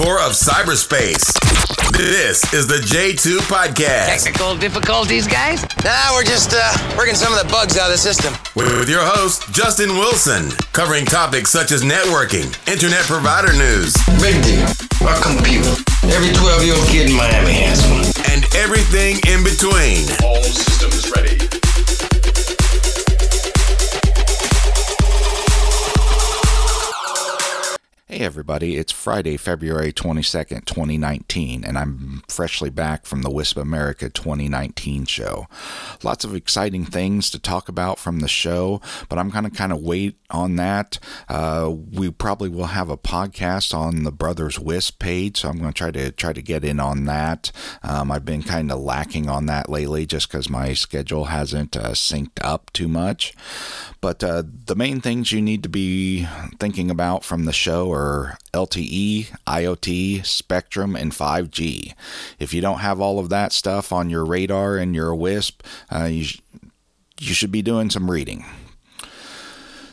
core of cyberspace. This is the J2 Podcast. Technical difficulties, guys? Nah, we're just uh, working some of the bugs out of the system. With your host, Justin Wilson, covering topics such as networking, internet provider news, Big deal. A computer. Every 12 year old kid in Miami has one. and everything in between. All everybody, it's Friday, February 22nd, 2019, and I'm freshly back from the Wisp America 2019 show. Lots of exciting things to talk about from the show, but I'm going to kind of wait on that. Uh, we probably will have a podcast on the Brothers Wisp page, so I'm going to try to try to get in on that. Um, I've been kind of lacking on that lately just because my schedule hasn't uh, synced up too much. But uh, the main things you need to be thinking about from the show are LTE, IoT, Spectrum, and 5G. If you don't have all of that stuff on your radar and you're a WISP, uh, you, sh- you should be doing some reading.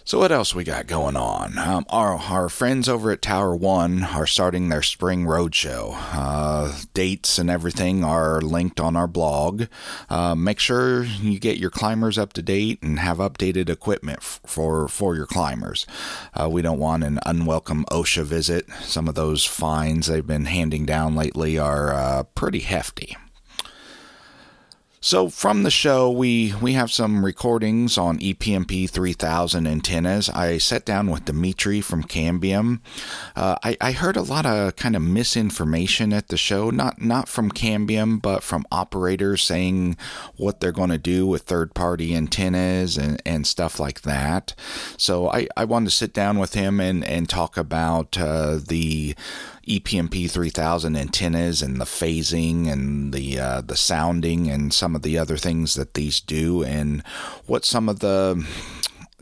So what else we got going on? Um, our our friends over at Tower One are starting their spring roadshow. Uh, dates and everything are linked on our blog. Uh, make sure you get your climbers up to date and have updated equipment f- for for your climbers. Uh, we don't want an unwelcome OSHA visit. Some of those fines they've been handing down lately are uh, pretty hefty. So from the show, we we have some recordings on EPMP 3000 antennas. I sat down with Dimitri from Cambium. Uh, I, I heard a lot of kind of misinformation at the show, not not from Cambium, but from operators saying what they're going to do with third-party antennas and, and stuff like that. So I, I wanted to sit down with him and, and talk about uh, the EPMP 3000 antennas and the phasing and the uh, the sounding and some of the other things that these do and what some of the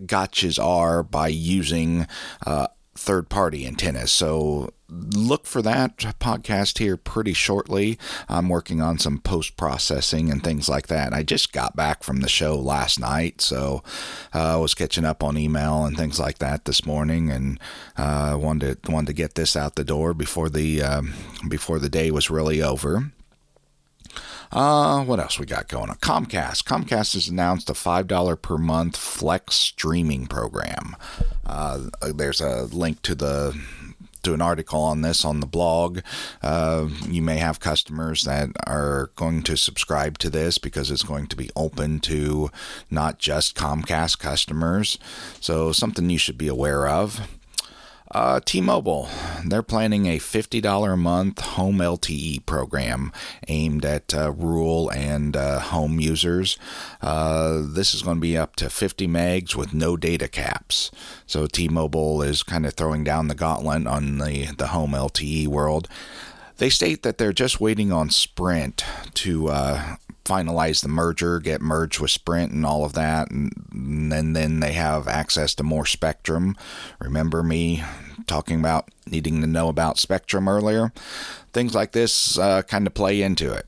gotchas are by using uh, third party antennas. So look for that podcast here pretty shortly. I'm working on some post processing and things like that. I just got back from the show last night, so uh, I was catching up on email and things like that this morning, and uh, wanted to, wanted to get this out the door before the um, before the day was really over. Uh, what else we got going on? Comcast. Comcast has announced a $5 per month flex streaming program. Uh, there's a link to the to an article on this on the blog. Uh, you may have customers that are going to subscribe to this because it's going to be open to not just Comcast customers. So, something you should be aware of. Uh, T-Mobile, they're planning a $50 a month home LTE program aimed at uh, rural and uh, home users. Uh, this is going to be up to 50 megs with no data caps. So T-Mobile is kind of throwing down the gauntlet on the, the home LTE world. They state that they're just waiting on Sprint to uh, finalize the merger, get merged with Sprint and all of that, and, and then they have access to more spectrum. Remember me talking about needing to know about spectrum earlier? Things like this uh, kind of play into it.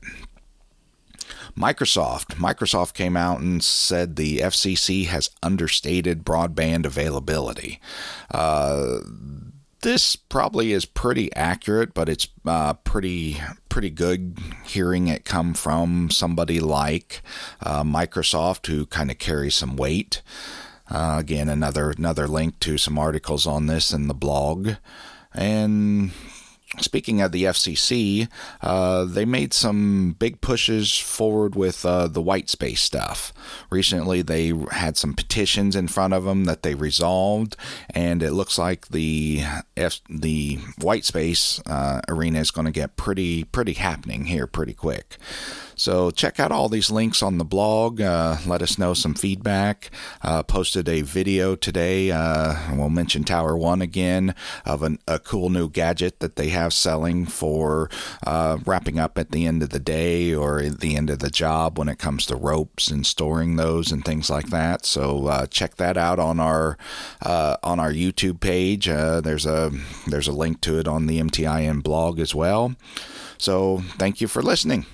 Microsoft. Microsoft came out and said the FCC has understated broadband availability. Uh, this probably is pretty accurate, but it's uh, pretty pretty good hearing it come from somebody like uh, Microsoft, who kind of carries some weight. Uh, again, another another link to some articles on this in the blog, and Speaking of the FCC, uh, they made some big pushes forward with uh, the white space stuff. Recently, they had some petitions in front of them that they resolved, and it looks like the F- the white space uh, arena is going to get pretty pretty happening here pretty quick. So check out all these links on the blog. Uh, let us know some feedback. Uh, posted a video today. Uh, we'll mention Tower One again of an, a cool new gadget that they have selling for uh, wrapping up at the end of the day or at the end of the job when it comes to ropes and storing those and things like that. So uh, check that out on our uh, on our YouTube page. there's a there's a link to it on the MTIN blog as well. So thank you for listening.